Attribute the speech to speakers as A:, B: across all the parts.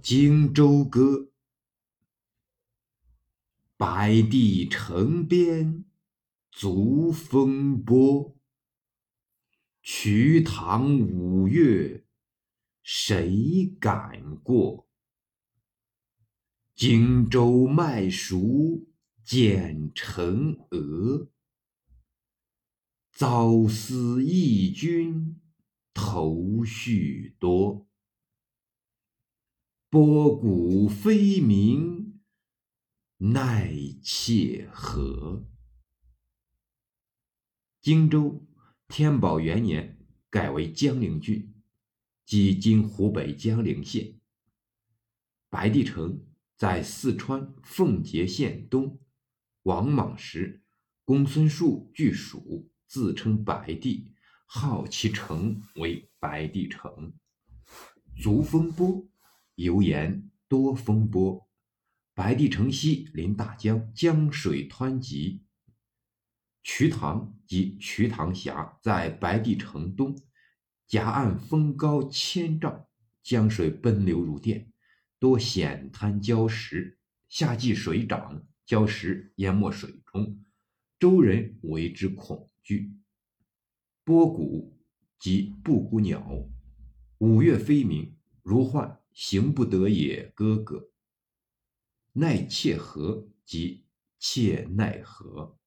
A: 荆州歌》：白帝城边足风波，瞿塘五月谁敢过？荆州麦熟剪成鹅，早思义军头绪多。波鼓飞鸣奈切何？荆州，天宝元年改为江陵郡，即今湖北江陵县。白帝城在四川奉节县东。王莽时，公孙述据蜀，自称白帝，号其城为白帝城。足风波。油盐多风波，白帝城西临大江，江水湍急。瞿塘及瞿塘峡在白帝城东，夹岸峰高千丈，江水奔流如电，多险滩礁石。夏季水涨，礁石淹没水中，周人为之恐惧。波谷即布谷鸟，五月飞鸣，如唤。行不得也，哥哥。奈切何即切奈何。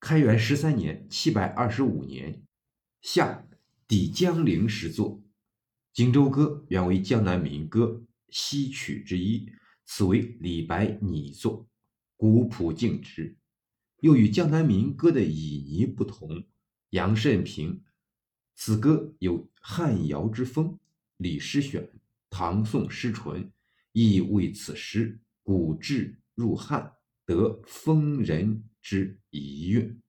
A: 开元十三年（七百二十五年），夏抵江陵时作。《荆州歌》原为江南民歌西曲之一，此为李白拟作，古朴静直。又与江南民歌的旖旎不同。杨慎评此歌有汉谣之风。李诗选，唐宋诗纯，亦为此诗古质入汉，得风人之遗韵。